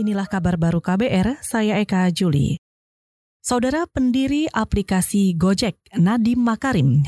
Inilah kabar baru KBR, saya Eka Juli. Saudara pendiri aplikasi Gojek, Nadiem Makarim,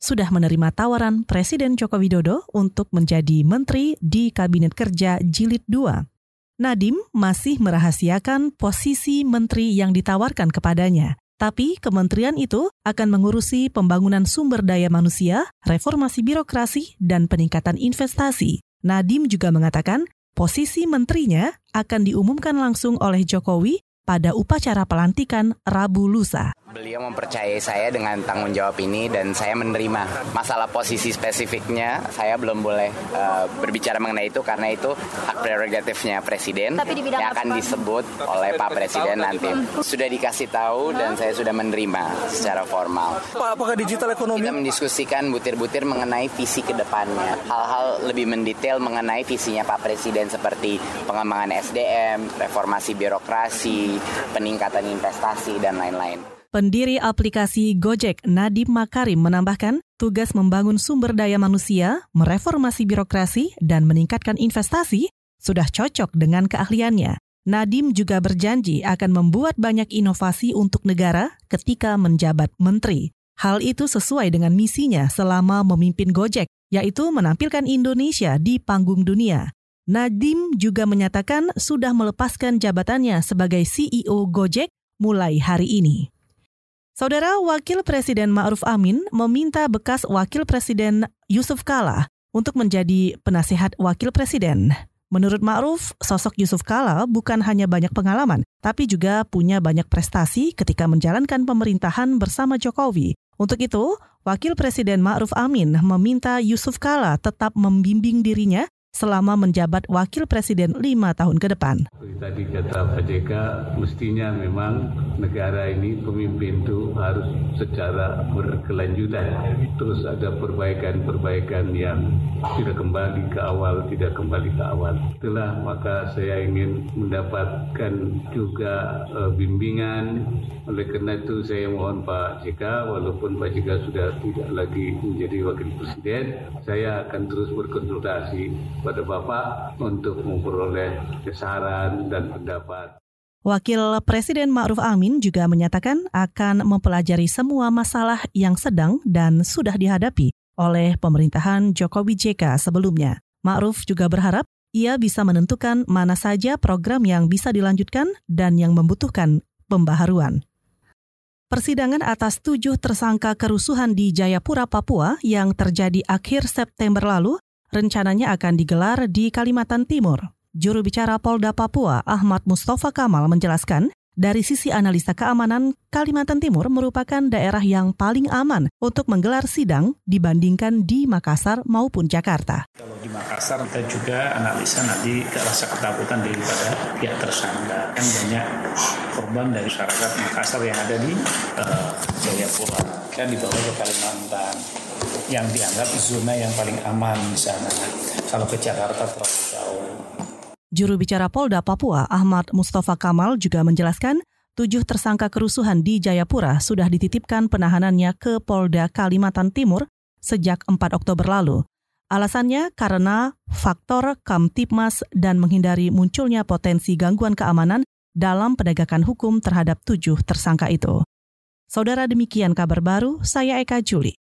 sudah menerima tawaran Presiden Joko Widodo untuk menjadi menteri di Kabinet Kerja Jilid 2. Nadiem masih merahasiakan posisi menteri yang ditawarkan kepadanya. Tapi kementerian itu akan mengurusi pembangunan sumber daya manusia, reformasi birokrasi, dan peningkatan investasi. Nadiem juga mengatakan Posisi menterinya akan diumumkan langsung oleh Jokowi pada upacara pelantikan Rabu lusa. Beliau mempercayai saya dengan tanggung jawab ini dan saya menerima. Masalah posisi spesifiknya saya belum boleh uh, berbicara mengenai itu karena itu hak prerogatifnya presiden Tapi yang akan apa? disebut oleh Pak Presiden nanti. Sudah dikasih tahu dan saya sudah menerima secara formal. Pak, apakah digital ekonomi? Kita mendiskusikan butir-butir mengenai visi ke depannya. Hal-hal lebih mendetail mengenai visinya Pak Presiden seperti pengembangan SDM, reformasi birokrasi, peningkatan investasi dan lain-lain. Pendiri aplikasi Gojek Nadiem Makarim menambahkan, tugas membangun sumber daya manusia, mereformasi birokrasi, dan meningkatkan investasi sudah cocok dengan keahliannya. Nadiem juga berjanji akan membuat banyak inovasi untuk negara ketika menjabat menteri. Hal itu sesuai dengan misinya selama memimpin Gojek, yaitu menampilkan Indonesia di panggung dunia. Nadiem juga menyatakan sudah melepaskan jabatannya sebagai CEO Gojek mulai hari ini. Saudara Wakil Presiden Ma'ruf Amin meminta bekas Wakil Presiden Yusuf Kala untuk menjadi penasihat Wakil Presiden. Menurut Ma'ruf, sosok Yusuf Kala bukan hanya banyak pengalaman, tapi juga punya banyak prestasi ketika menjalankan pemerintahan bersama Jokowi. Untuk itu, Wakil Presiden Ma'ruf Amin meminta Yusuf Kala tetap membimbing dirinya selama menjabat wakil presiden lima tahun ke depan. Tadi kata Pak JK, mestinya memang negara ini pemimpin itu harus secara berkelanjutan. Terus ada perbaikan-perbaikan yang tidak kembali ke awal, tidak kembali ke awal. Itulah maka saya ingin mendapatkan juga uh, bimbingan. Oleh karena itu saya mohon Pak JK, walaupun Pak JK sudah tidak lagi menjadi wakil presiden, saya akan terus berkonsultasi pada Bapak untuk memperoleh saran dan pendapat. Wakil Presiden Ma'ruf Amin juga menyatakan akan mempelajari semua masalah yang sedang dan sudah dihadapi oleh pemerintahan Jokowi JK sebelumnya. Ma'ruf juga berharap ia bisa menentukan mana saja program yang bisa dilanjutkan dan yang membutuhkan pembaharuan. Persidangan atas tujuh tersangka kerusuhan di Jayapura, Papua yang terjadi akhir September lalu rencananya akan digelar di Kalimantan Timur. Juru bicara Polda Papua, Ahmad Mustafa Kamal menjelaskan, dari sisi analisa keamanan, Kalimantan Timur merupakan daerah yang paling aman untuk menggelar sidang dibandingkan di Makassar maupun Jakarta. Makassar kita juga analisa nanti rasa ketakutan daripada pihak tersangka. Kan banyak korban dari masyarakat Makassar yang ada di uh, Jayapura dan dibawa ke Kalimantan yang dianggap zona yang paling aman di sana. Kalau ke Jakarta terlalu jauh. Juru bicara Polda Papua Ahmad Mustafa Kamal juga menjelaskan tujuh tersangka kerusuhan di Jayapura sudah dititipkan penahanannya ke Polda Kalimantan Timur sejak 4 Oktober lalu. Alasannya karena faktor Kamtipmas dan menghindari munculnya potensi gangguan keamanan dalam penegakan hukum terhadap tujuh tersangka itu. Saudara demikian kabar baru, saya Eka Juli.